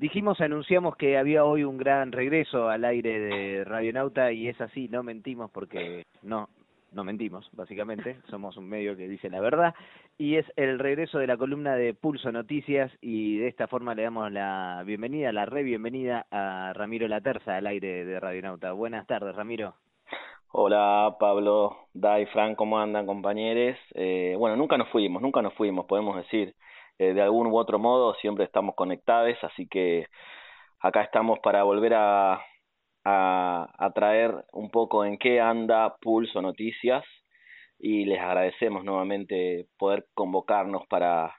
Dijimos, anunciamos que había hoy un gran regreso al aire de Radionauta y es así, no mentimos porque no, no mentimos, básicamente, somos un medio que dice la verdad, y es el regreso de la columna de Pulso Noticias y de esta forma le damos la bienvenida, la re bienvenida a Ramiro Laterza al aire de Radionauta. Buenas tardes, Ramiro. Hola Pablo, Dai, Frank, ¿cómo andan compañeros? Eh, bueno, nunca nos fuimos, nunca nos fuimos, podemos decir. Eh, de algún u otro modo siempre estamos conectados, así que acá estamos para volver a, a, traer un poco en qué anda Pulso Noticias y les agradecemos nuevamente poder convocarnos para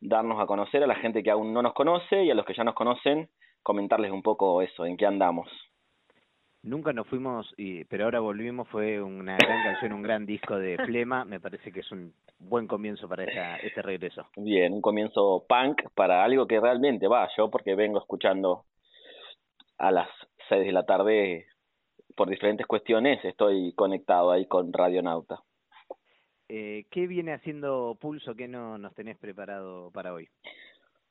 darnos a conocer a la gente que aún no nos conoce y a los que ya nos conocen, comentarles un poco eso, en qué andamos. Nunca nos fuimos, y, pero ahora volvimos, fue una gran canción, un gran disco de Flema, me parece que es un buen comienzo para esta, este regreso. Bien, un comienzo punk para algo que realmente va, yo porque vengo escuchando a las seis de la tarde por diferentes cuestiones, estoy conectado ahí con Radionauta. Eh, ¿Qué viene haciendo Pulso? ¿Qué no nos tenés preparado para hoy?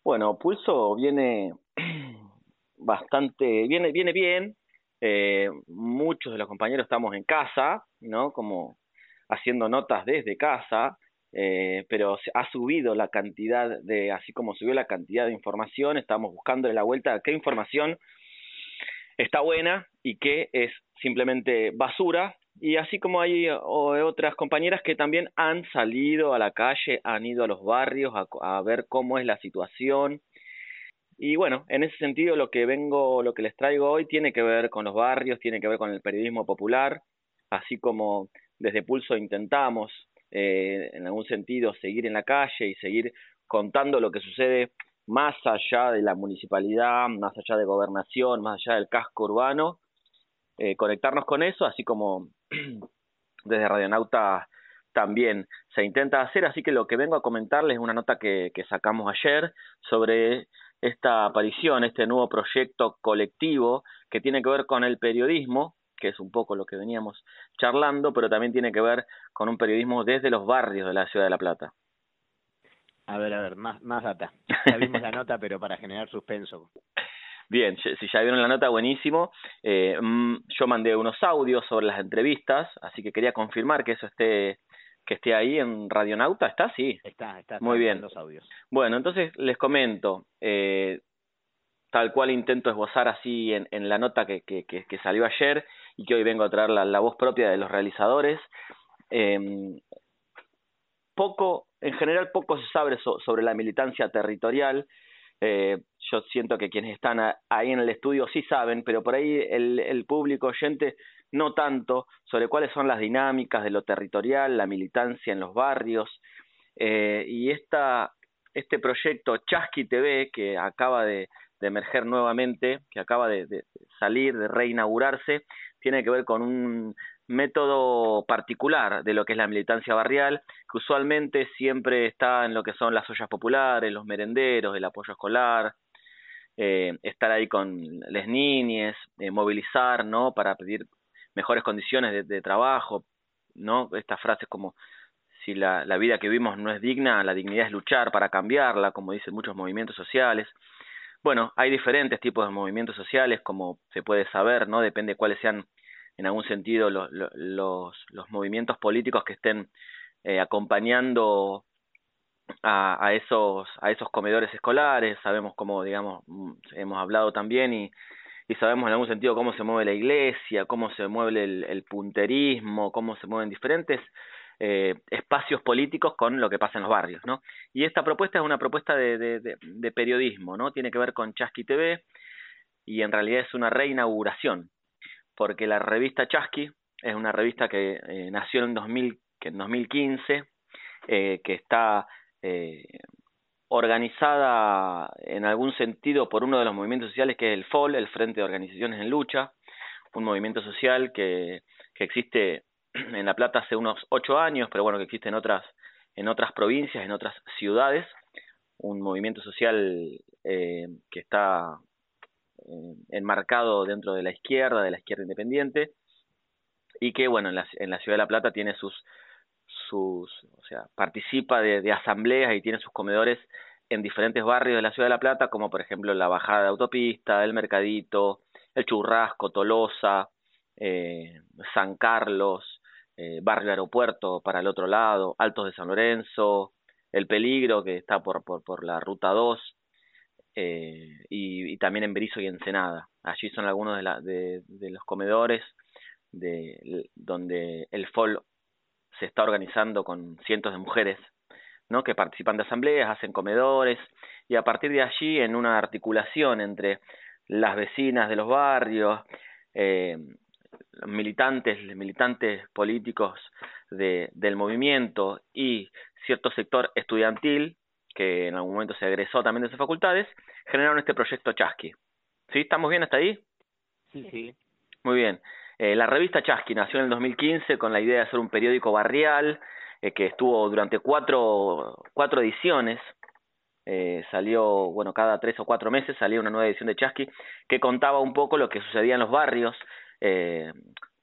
Bueno, Pulso viene bastante, viene, viene bien, eh, muchos de los compañeros estamos en casa, ¿no? Como haciendo notas desde casa, eh, pero ha subido la cantidad de, así como subió la cantidad de información, estamos buscando la vuelta a qué información está buena y qué es simplemente basura. Y así como hay otras compañeras que también han salido a la calle, han ido a los barrios a ver cómo es la situación, y bueno, en ese sentido lo que vengo, lo que les traigo hoy tiene que ver con los barrios, tiene que ver con el periodismo popular, así como desde Pulso intentamos eh, en algún sentido seguir en la calle y seguir contando lo que sucede más allá de la municipalidad, más allá de gobernación, más allá del casco urbano, eh, conectarnos con eso, así como desde Radionauta también se intenta hacer, así que lo que vengo a comentarles es una nota que, que sacamos ayer sobre esta aparición, este nuevo proyecto colectivo que tiene que ver con el periodismo, que es un poco lo que veníamos charlando, pero también tiene que ver con un periodismo desde los barrios de la ciudad de La Plata. A ver, a ver, más, más data. Ya vimos la nota, pero para generar suspenso. Bien, si ya vieron la nota, buenísimo. Eh, mm, yo mandé unos audios sobre las entrevistas, así que quería confirmar que eso esté que esté ahí en Radionauta, ¿está? Sí. Está, está. Muy bien. Los audios. Bueno, entonces les comento, eh, tal cual intento esbozar así en, en la nota que, que, que, salió ayer y que hoy vengo a traer la, voz propia de los realizadores. Eh, poco, en general poco se sabe sobre la militancia territorial. Eh, yo siento que quienes están ahí en el estudio sí saben, pero por ahí el, el público oyente no tanto sobre cuáles son las dinámicas de lo territorial, la militancia en los barrios, eh, y esta, este proyecto Chasqui TV, que acaba de, emerger nuevamente, que acaba de, de, salir, de reinaugurarse, tiene que ver con un método particular de lo que es la militancia barrial, que usualmente siempre está en lo que son las ollas populares, los merenderos, el apoyo escolar, eh, estar ahí con las niñas, eh, movilizar, ¿no? Para pedir mejores condiciones de, trabajo, ¿no? Estas frases como si la, la, vida que vivimos no es digna, la dignidad es luchar para cambiarla, como dicen muchos movimientos sociales. Bueno, hay diferentes tipos de movimientos sociales, como se puede saber, ¿no? Depende de cuáles sean, en algún sentido, los, los, los movimientos políticos que estén eh, acompañando a, a, esos, a esos comedores escolares. Sabemos cómo, digamos, mm, hemos hablado también y y sabemos en algún sentido cómo se mueve la iglesia, cómo se mueve el, punterismo, cómo se mueven diferentes eh, espacios políticos con lo que pasa en los barrios, ¿no? Y esta propuesta es una propuesta de, de, periodismo, ¿no? Tiene que ver con Chasqui TV y en realidad es una reinauguración, porque la revista Chasqui es una revista que eh, nació en, 2000, que en 2015, eh, que está organizada en algún sentido por uno de los movimientos sociales que es el FOL, el Frente de Organizaciones en Lucha, un movimiento social que, que existe en La Plata hace unos ocho años, pero bueno, que existe en otras, en otras provincias, en otras ciudades, un movimiento social eh, que está eh, enmarcado dentro de la izquierda, de la izquierda independiente, y que bueno, en la, en la ciudad de La Plata tiene sus sus, o sea, participa de, asambleas y tiene sus comedores en diferentes barrios de la ciudad de La Plata, como por ejemplo la bajada de autopista, el Mercadito, el Churrasco, Tolosa, eh, San Carlos, eh, Barrio Aeropuerto para el otro lado, Altos de San Lorenzo, El Peligro que está por, por, por la Ruta 2, eh, y, también en Berizo y Ensenada. Allí son algunos de, la, de, de los comedores de, donde el FOL se está organizando con cientos de mujeres ¿no? que participan de asambleas, hacen comedores, y a partir de allí, en una articulación entre las vecinas de los barrios, eh, militantes, militantes políticos de, del movimiento y cierto sector estudiantil, que en algún momento se egresó también de esas facultades, generaron este proyecto Chasqui. ¿Sí? ¿Estamos bien hasta ahí? Sí, sí. Muy bien. Eh, la revista Chasqui nació en el 2015 con la idea de hacer un periódico barrial eh, que estuvo durante cuatro, cuatro ediciones. Eh, salió, bueno, cada tres o cuatro meses salía una nueva edición de Chasqui que contaba un poco lo que sucedía en los barrios.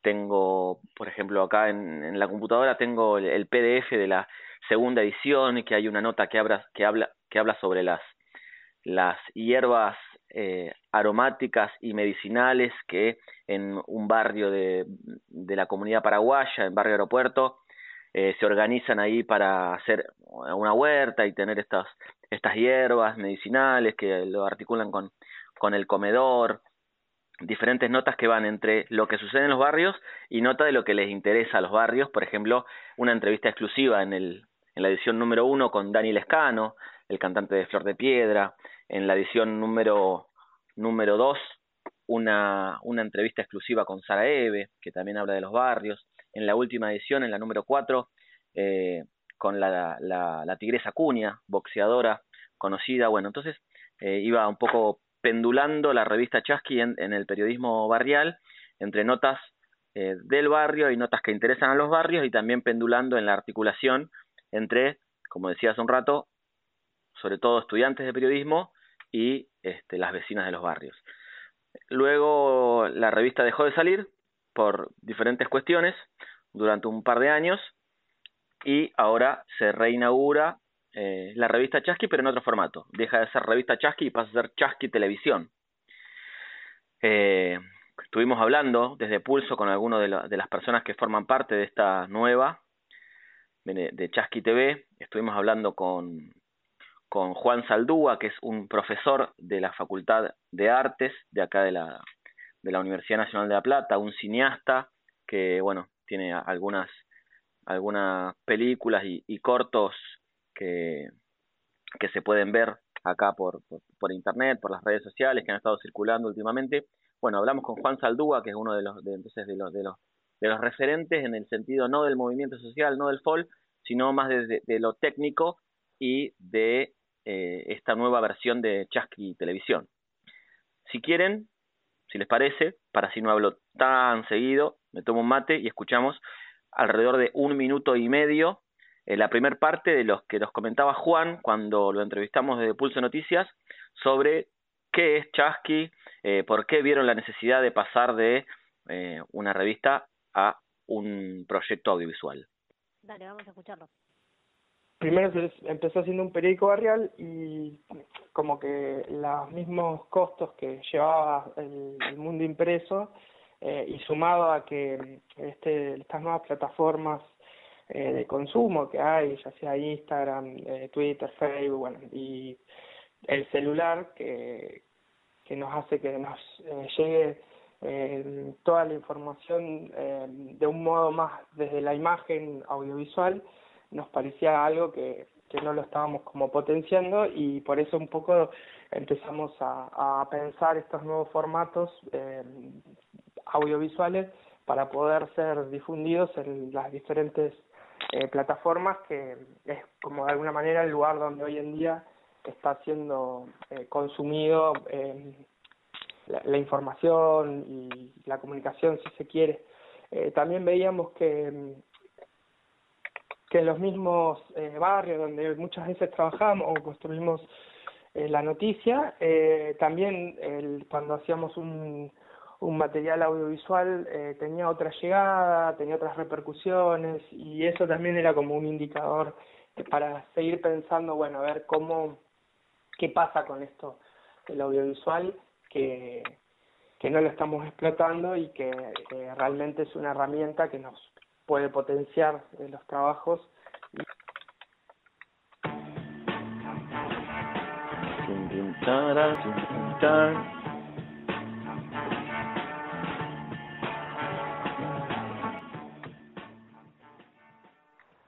Tengo, por ejemplo, acá en, la computadora tengo el, PDF de la segunda edición y que hay una nota que habla, que habla, que habla sobre las, las hierbas eh, aromáticas y medicinales que en un barrio de, de la comunidad paraguaya, en barrio aeropuerto, eh, se organizan ahí para hacer una huerta y tener estas, estas hierbas medicinales que lo articulan con, con el comedor, diferentes notas que van entre lo que sucede en los barrios y nota de lo que les interesa a los barrios, por ejemplo, una entrevista exclusiva en, el, en la edición número uno con Daniel Escano, el cantante de Flor de Piedra, en la edición número número dos una, una entrevista exclusiva con Sara Eve, que también habla de los barrios, en la última edición, en la número 4, eh, con la, la, la, tigresa Cuña, boxeadora conocida. Bueno, entonces eh, iba un poco pendulando la revista Chasqui en, en el periodismo barrial, entre notas eh, del barrio y notas que interesan a los barrios, y también pendulando en la articulación entre, como decía hace un rato, sobre todo estudiantes de periodismo y este, las vecinas de los barrios. Luego la revista dejó de salir por diferentes cuestiones durante un par de años y ahora se reinaugura eh, la revista Chasqui pero en otro formato. Deja de ser revista Chasqui y pasa a ser Chasqui Televisión. Eh, estuvimos hablando desde Pulso con algunas de, la, de, las personas que forman parte de esta nueva de, de Chasqui TV. Estuvimos hablando con, con Juan Saldúa, que es un profesor de la Facultad de Artes de acá de la, de la Universidad Nacional de La Plata, un cineasta que, bueno, tiene algunas, algunas películas y, cortos que, que se pueden ver acá por, por, por, internet, por las redes sociales que han estado circulando últimamente. Bueno, hablamos con Juan Saldúa, que es uno de los, de, entonces, de los, de los, de los referentes en el sentido no del movimiento social, no del FOL, sino más de, de, de lo técnico y de eh, esta nueva versión de Chasqui Televisión. Si quieren, si les parece, para si no hablo tan seguido, me tomo un mate y escuchamos alrededor de un minuto y medio eh, la primera parte de los que nos comentaba Juan cuando lo entrevistamos desde Pulso Noticias sobre qué es Chasqui, eh, por qué vieron la necesidad de pasar de eh, una revista a un proyecto audiovisual. Dale, vamos a escucharlo primero empezó haciendo un periódico barrial y como que los mismos costos que llevaba el, el mundo impreso eh, y sumado a que este, estas nuevas plataformas eh, de consumo que hay, ya sea Instagram, eh, Twitter, Facebook, bueno, y el celular que, que nos hace que nos eh, llegue eh, toda la información eh, de un modo más desde la imagen audiovisual, nos parecía algo que, que no lo estábamos como potenciando y por eso un poco empezamos a, a pensar estos nuevos formatos eh, audiovisuales para poder ser difundidos en las diferentes eh, plataformas que es como de alguna manera el lugar donde hoy en día está siendo eh, consumido eh, la, la, información y la comunicación si se quiere. Eh, también veíamos que que en los mismos eh, barrios donde muchas veces trabajamos o construimos eh, la noticia, eh, también el, cuando hacíamos un, un material audiovisual eh, tenía otra llegada, tenía otras repercusiones y eso también era como un indicador para seguir pensando, bueno, a ver cómo qué pasa con esto del audiovisual, que, que no lo estamos explotando y que, realmente es una herramienta que nos puede potenciar en los trabajos.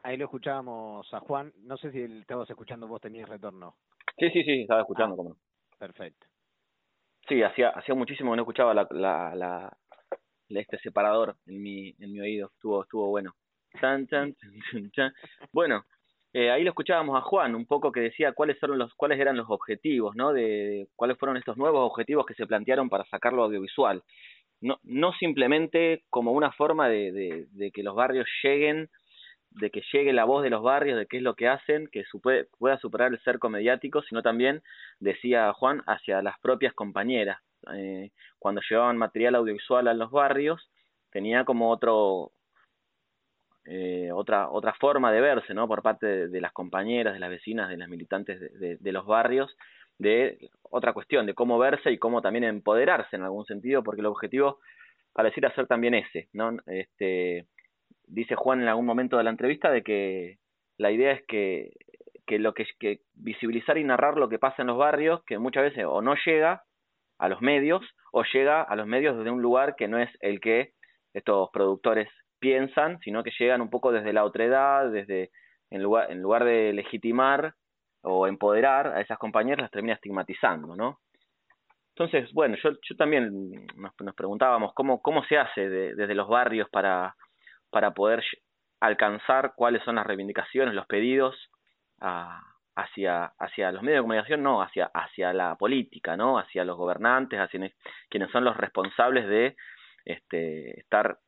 Ahí lo escuchábamos a Juan. No sé si estabas escuchando vos, tenías retorno. Sí, sí, sí, estaba escuchando, ah, Perfecto. Sí, hacía, hacía muchísimo que no escuchaba la, la, la, este separador en mi, en mi oído. Estuvo, estuvo bueno. bueno, eh, ahí lo escuchábamos a Juan, un poco que decía cuáles fueron los, cuáles eran los objetivos, ¿no? De, cuáles fueron estos nuevos objetivos que se plantearon para sacarlo audiovisual. No, no simplemente como una forma de, de, de que los barrios lleguen de que llegue la voz de los barrios, de qué es lo que hacen, que pueda superar el cerco mediático, sino también, decía Juan, hacia las propias compañeras. Eh, cuando llevaban material audiovisual a los barrios, tenía como otro, eh, otra, otra forma de verse, ¿no? Por parte de, las compañeras, de las vecinas, de las militantes de, los barrios, de otra cuestión, de cómo verse y cómo también empoderarse en algún sentido, porque el objetivo pareciera ser también ese, ¿no? Este, dice Juan en algún momento de la entrevista de que la idea es que, que lo que, que visibilizar y narrar lo que pasa en los barrios, que muchas veces o no llega a los medios o llega a los medios desde un lugar que no es el que estos productores piensan, sino que llegan un poco desde la otredad, desde en lugar, en lugar de legitimar o empoderar a esas compañeras, las termina estigmatizando, ¿no? Entonces, bueno, yo, yo también nos, nos preguntábamos cómo, cómo se hace desde los barrios para, para poder alcanzar cuáles son las reivindicaciones, los pedidos hacia, hacia los medios de comunicación, no, hacia, hacia la política, ¿no? hacia los gobernantes, hacia quienes son los responsables de este, estar,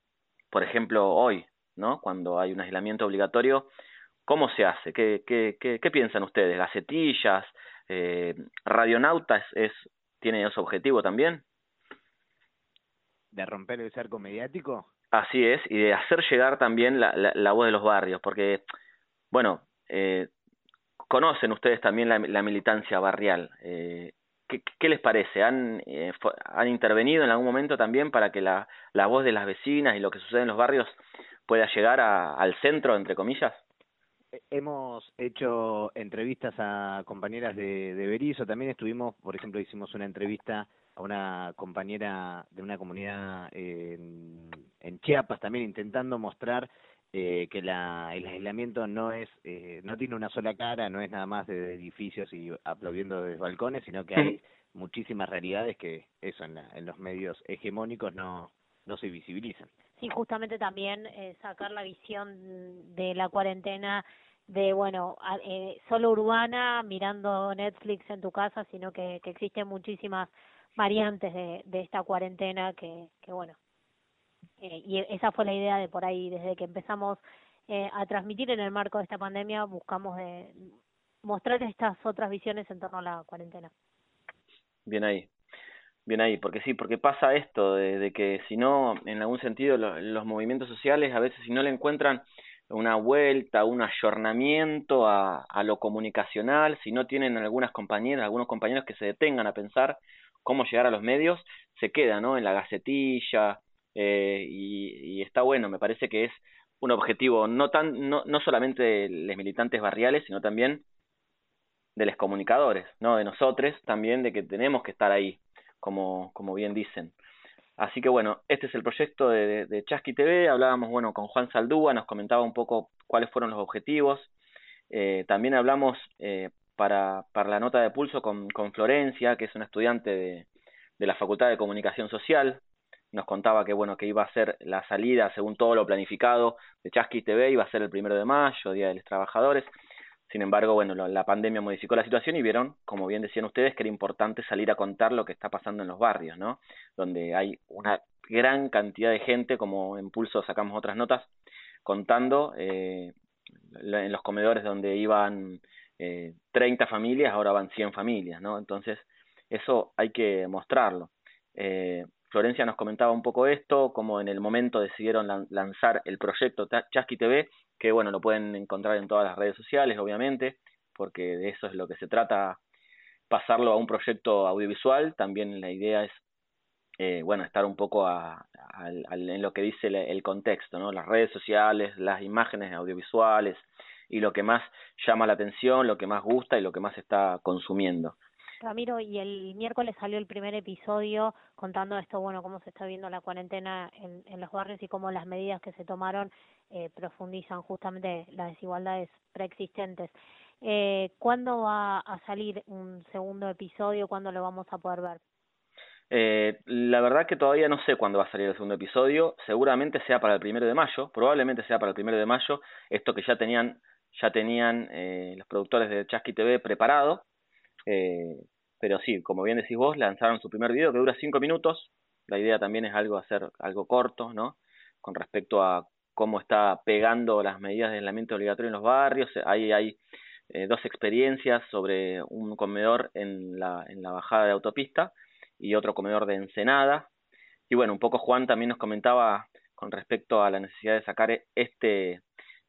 por ejemplo, hoy, ¿no? cuando hay un aislamiento obligatorio, ¿cómo se hace? ¿Qué, qué, qué, qué piensan ustedes? ¿Gacetillas? Eh, ¿Radionauta es, tiene ese objetivo también? ¿De romper el cerco mediático? Así es, y de hacer llegar también la, la, voz de los barrios, porque, bueno, eh, conocen ustedes también la, militancia barrial. Eh, ¿qué, ¿Qué les parece? ¿Han, eh, ¿Han intervenido en algún momento también para que la, voz de las vecinas y lo que sucede en los barrios pueda llegar a, al centro, entre comillas? Hemos hecho entrevistas a compañeras de, de Berizo, también estuvimos, por ejemplo, hicimos una entrevista a una compañera de una comunidad en, en Chiapas también intentando mostrar eh, que la, el aislamiento no es eh, no tiene una sola cara, no es nada más de edificios y aplaudiendo desde balcones, sino que hay muchísimas realidades que eso en, en los medios hegemónicos no no se visibilizan. Sí, justamente también eh, sacar la visión de la cuarentena de, bueno, eh, solo urbana, mirando Netflix en tu casa, sino que, que existen muchísimas variantes de, de esta cuarentena que, que bueno, eh, y esa fue la idea de por ahí, desde que empezamos eh, a transmitir en el marco de esta pandemia, buscamos de mostrar estas otras visiones en torno a la cuarentena. Bien ahí, bien ahí, porque sí, porque pasa esto de, de que si no, en algún sentido, los movimientos sociales a veces si no le encuentran una vuelta, un ayornamiento a, a lo comunicacional, si no tienen algunas compañeras, algunos compañeros que se detengan a pensar cómo llegar a los medios, se queda, ¿no? En la gacetilla, eh, y, está bueno, me parece que es un objetivo no tan no, no solamente de los militantes barriales, sino también de los comunicadores, ¿no? De nosotros también, de que tenemos que estar ahí, como, como bien dicen. Así que bueno, este es el proyecto de, de, Chasqui TV, hablábamos bueno con Juan Saldúa, nos comentaba un poco cuáles fueron los objetivos, eh, también hablamos eh, para, para la nota de pulso con, con Florencia, que es una estudiante de, de la Facultad de Comunicación Social, nos contaba que bueno que iba a ser la salida según todo lo planificado de Chasqui TV iba a ser el primero de mayo día de los trabajadores. Sin embargo bueno la pandemia modificó la situación y vieron como bien decían ustedes que era importante salir a contar lo que está pasando en los barrios no donde hay una gran cantidad de gente como en Pulso sacamos otras notas contando eh, en los comedores donde iban eh, 30 familias ahora van 100 familias no entonces eso hay que mostrarlo. Eh, Florencia nos comentaba un poco esto, cómo en el momento decidieron lanzar el proyecto Chasqui TV, que bueno, lo pueden encontrar en todas las redes sociales, obviamente, porque de eso es lo que se trata pasarlo a un proyecto audiovisual, también la idea es eh, bueno, estar un poco a, en lo que dice el, contexto, ¿no? Las redes sociales, las imágenes audiovisuales y lo que más llama la atención, lo que más gusta y lo que más está consumiendo. Ramiro, y el miércoles salió el primer episodio contando esto, bueno, cómo se está viendo la cuarentena en, en los barrios y cómo las medidas que se tomaron eh, profundizan justamente las desigualdades preexistentes. Eh, ¿Cuándo va a salir un segundo episodio? ¿Cuándo lo vamos a poder ver? Eh, la verdad que todavía no sé cuándo va a salir el segundo episodio. Seguramente sea para el primero de mayo. Probablemente sea para el primero de mayo. Esto que ya tenían, ya tenían eh, los productores de Chasqui TV preparado. Eh, pero sí, como bien decís vos, lanzaron su primer video que dura cinco minutos. La idea también es algo hacer algo corto, ¿no? Con respecto a cómo está pegando las medidas de aislamiento obligatorio en los barrios. Ahí hay eh, dos experiencias sobre un comedor en la, en la bajada de autopista y otro comedor de Ensenada. Y bueno, un poco Juan también nos comentaba con respecto a la necesidad de sacar este,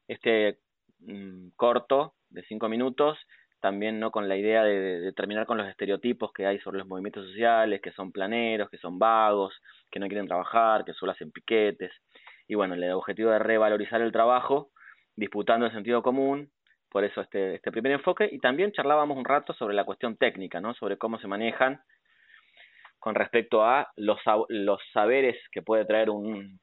este mm, corto de cinco minutos, también no con la idea de, terminar con los estereotipos que hay sobre los movimientos sociales, que son planeros, que son vagos, que no quieren trabajar, que solo hacen piquetes. Y bueno, el objetivo de revalorizar el trabajo, disputando el sentido común, por eso este, este primer enfoque, y también charlábamos un rato sobre la cuestión técnica, ¿no? sobre cómo se manejan con respecto a los, los saberes que puede traer un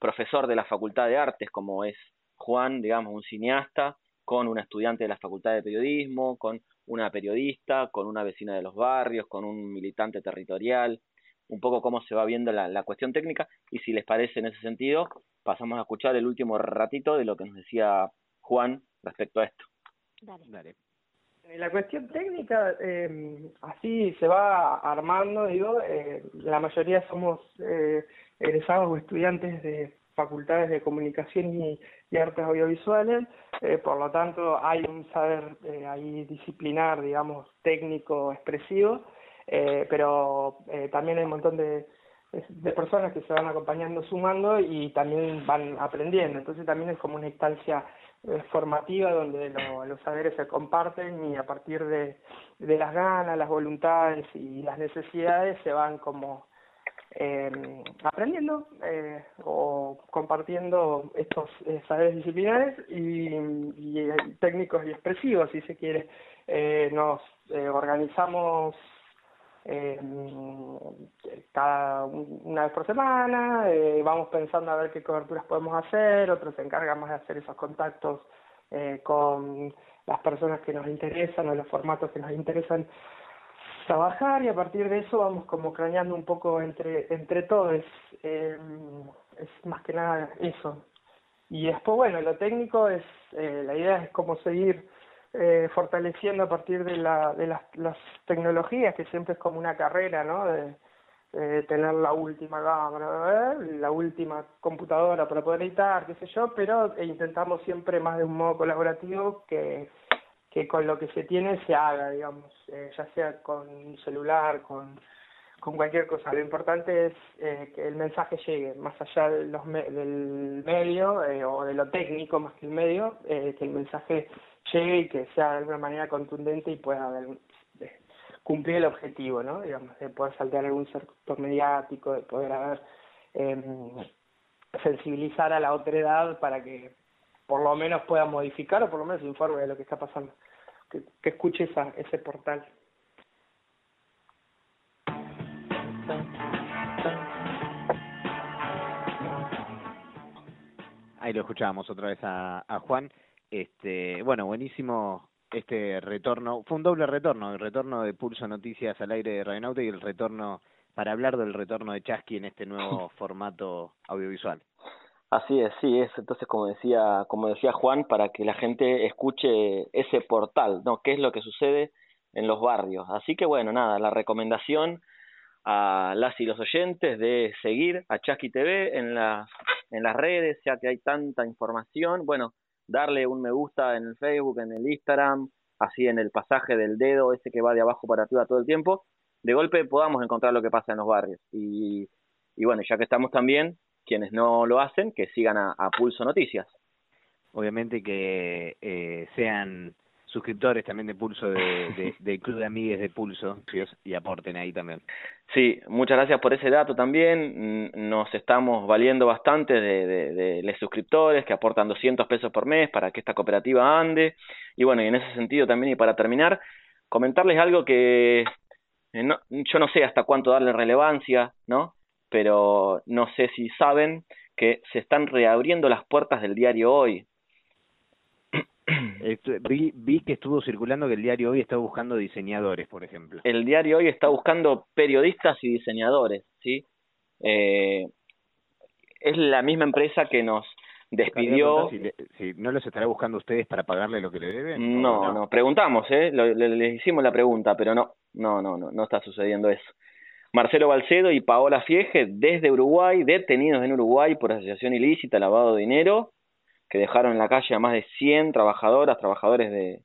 profesor de la Facultad de Artes, como es Juan, digamos, un cineasta, con una estudiante de la Facultad de Periodismo, con una periodista, con una vecina de los barrios, con un militante territorial, un poco cómo se va viendo la, la cuestión técnica y si les parece en ese sentido, pasamos a escuchar el último ratito de lo que nos decía Juan respecto a esto. Dale. Dale. Eh, la cuestión técnica, eh, así se va armando, digo, eh, la mayoría somos eh, egresados o estudiantes de facultades de comunicación y, artes audiovisuales, eh, por lo tanto hay un saber eh, ahí disciplinar, digamos, técnico, expresivo, eh, pero eh, también hay un montón de, de personas que se van acompañando, sumando y también van aprendiendo, entonces también es como una instancia formativa donde los saberes se comparten y a partir de, de las ganas, las voluntades y las necesidades se van como eh, aprendiendo eh, o compartiendo estos eh, saberes disciplinares y, eh, técnicos y expresivos, si se quiere. Eh, nos eh, organizamos eh, cada una vez por semana, vamos pensando a ver qué coberturas podemos hacer, otros se encargan de hacer esos contactos con las personas que nos interesan o los formatos que nos interesan trabajar y a partir de eso vamos como craneando un poco entre entre todos eh, es más que nada eso y después bueno lo técnico es eh, la idea es cómo seguir eh, fortaleciendo a partir de, la, de las, las tecnologías, que siempre es como una carrera, ¿no? De, tener la última cámara, ¿eh? la última computadora para poder editar, qué sé yo, pero intentamos siempre más de un modo colaborativo que, que con lo que se tiene se haga, digamos, eh, ya sea con celular, con, con cualquier cosa. Lo importante es eh, que el mensaje llegue, más allá de los me del medio eh, o de lo técnico más que el medio, eh, que el mensaje llegue y que sea de alguna manera contundente y pueda de, cumplir el objetivo, ¿no? Digamos, de poder saltear algún sector mediático, de poder haber eh, sensibilizar a la otra edad para que por lo menos pueda modificar o por lo menos informe de lo que está pasando, que, que escuche esa, ese portal. Ahí lo escuchábamos otra vez a, a Juan. Este, bueno, buenísimo este retorno. Fue un doble retorno, el retorno de Pulso Noticias al aire de Radio y el retorno para hablar del retorno de Chasqui en este nuevo formato audiovisual. Así es, sí, es entonces como decía, como decía Juan, para que la gente escuche ese portal, ¿no? ¿Qué es lo que sucede en los barrios? Así que bueno, nada, la recomendación a las y los oyentes de seguir a Chasqui TV en las en las redes, ya que hay tanta información, bueno, darle un me gusta en el Facebook, en el Instagram, así en el pasaje del dedo, ese que va de abajo para arriba todo el tiempo, de golpe podamos encontrar lo que pasa en los barrios. Y, y bueno, ya que estamos también, quienes no lo hacen, que sigan a, a Pulso Noticias. Obviamente que eh, sean suscriptores también de Pulso, de, del Club de Amigues de Pulso, y aporten ahí también. Sí, muchas gracias por ese dato también. Nos estamos valiendo bastante de, de, de los suscriptores que aportan 200 pesos por mes para que esta cooperativa ande. Y bueno, y en ese sentido también, y para terminar, comentarles algo que eh, no, yo no sé hasta cuánto darle relevancia, ¿no? Pero no sé si saben que se están reabriendo las puertas del diario hoy. Vi, vi que estuvo circulando que el diario hoy está buscando diseñadores, por ejemplo. El diario hoy está buscando periodistas y diseñadores, ¿sí? Eh, es la misma empresa que nos despidió. Si, no los estará buscando ustedes para pagarle lo que le deben. No, no, preguntamos, ¿eh? Le, hicimos la pregunta, pero no, no, no, no, no está sucediendo eso. Marcelo Balcedo y Paola Fiege, desde Uruguay, detenidos en Uruguay por asociación ilícita, lavado de dinero, que dejaron en la calle a más de 100 trabajadoras, trabajadores de,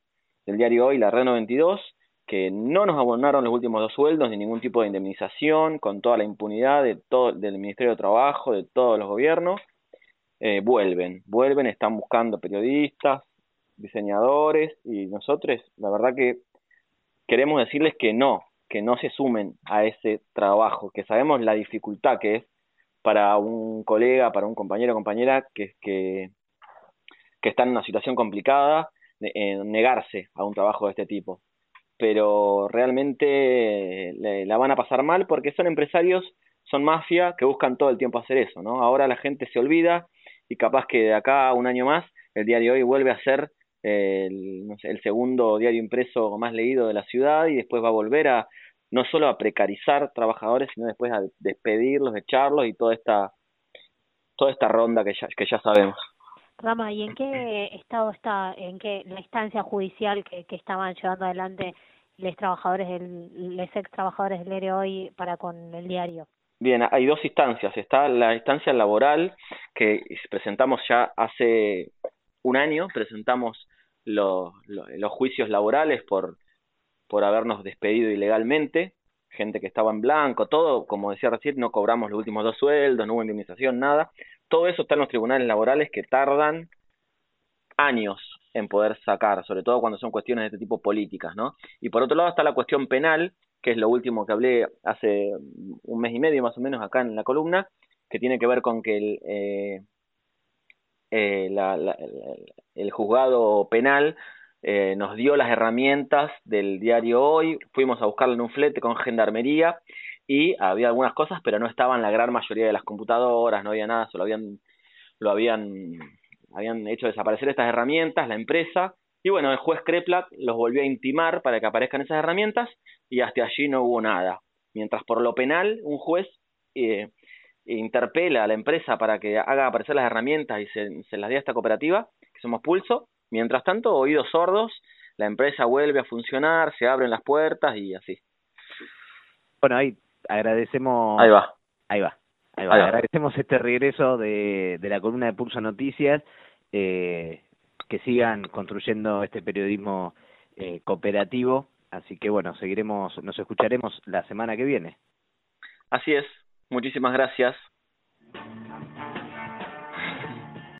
del diario Hoy, la Red 92, que no nos abonaron los últimos dos sueldos ni ningún tipo de indemnización, con toda la impunidad de todo, del Ministerio de Trabajo, de todos los gobiernos, eh, vuelven, vuelven, están buscando periodistas, diseñadores, y nosotros, la verdad que queremos decirles que no, que no se sumen a ese trabajo, que sabemos la dificultad que es para un colega, para un compañero o compañera que, que, que está en una situación complicada, en negarse a un trabajo de este tipo. Pero realmente la van a pasar mal porque son empresarios, son mafia que buscan todo el tiempo hacer eso, ¿no? Ahora la gente se olvida y capaz que de acá a un año más el diario hoy vuelve a ser el, el segundo diario impreso más leído de la ciudad y después va a volver a no solo a precarizar trabajadores, sino después a despedirlos, echarlos y toda esta toda esta ronda que ya, que ya sabemos. Rama, ¿y en qué estado está, en qué la instancia judicial que, que estaban llevando adelante los trabajadores, del, los ex trabajadores del diario hoy para con el diario? Bien, hay dos instancias. Está la instancia laboral que presentamos ya hace un año, presentamos los, juicios laborales por, por habernos despedido ilegalmente, gente que estaba en blanco, todo, como decía recién, no cobramos los últimos dos sueldos, no hubo indemnización, nada. Todo eso está en los tribunales laborales que tardan años en poder sacar, sobre todo cuando son cuestiones de este tipo políticas, ¿no? Y por otro lado está la cuestión penal, que es lo último que hablé hace un mes y medio más o menos acá en la columna, que tiene que ver con que el, eh, eh, la, el juzgado penal eh, nos dio las herramientas del diario Hoy, fuimos a buscarlo en un flete con gendarmería y había algunas cosas, pero no estaban la gran mayoría de las computadoras, no había nada, solo habían, lo habían, habían hecho desaparecer estas herramientas, la empresa, y bueno, el juez Kreplat los volvió a intimar para que aparezcan esas herramientas y hasta allí no hubo nada. Mientras por lo penal, un juez eh, interpela a la empresa para que haga aparecer las herramientas y se, se las dé a esta cooperativa, que somos Pulso, mientras tanto, oídos sordos, la empresa vuelve a funcionar, se abren las puertas y así. Bueno, ahí agradecemos. Ahí va. Ahí va. Ahí va. Agradecemos este regreso de, de la columna de Pulso Noticias. Eh, que sigan construyendo este periodismo eh, cooperativo. Así que bueno, seguiremos, nos escucharemos la semana que viene. Así es. Muchísimas gracias.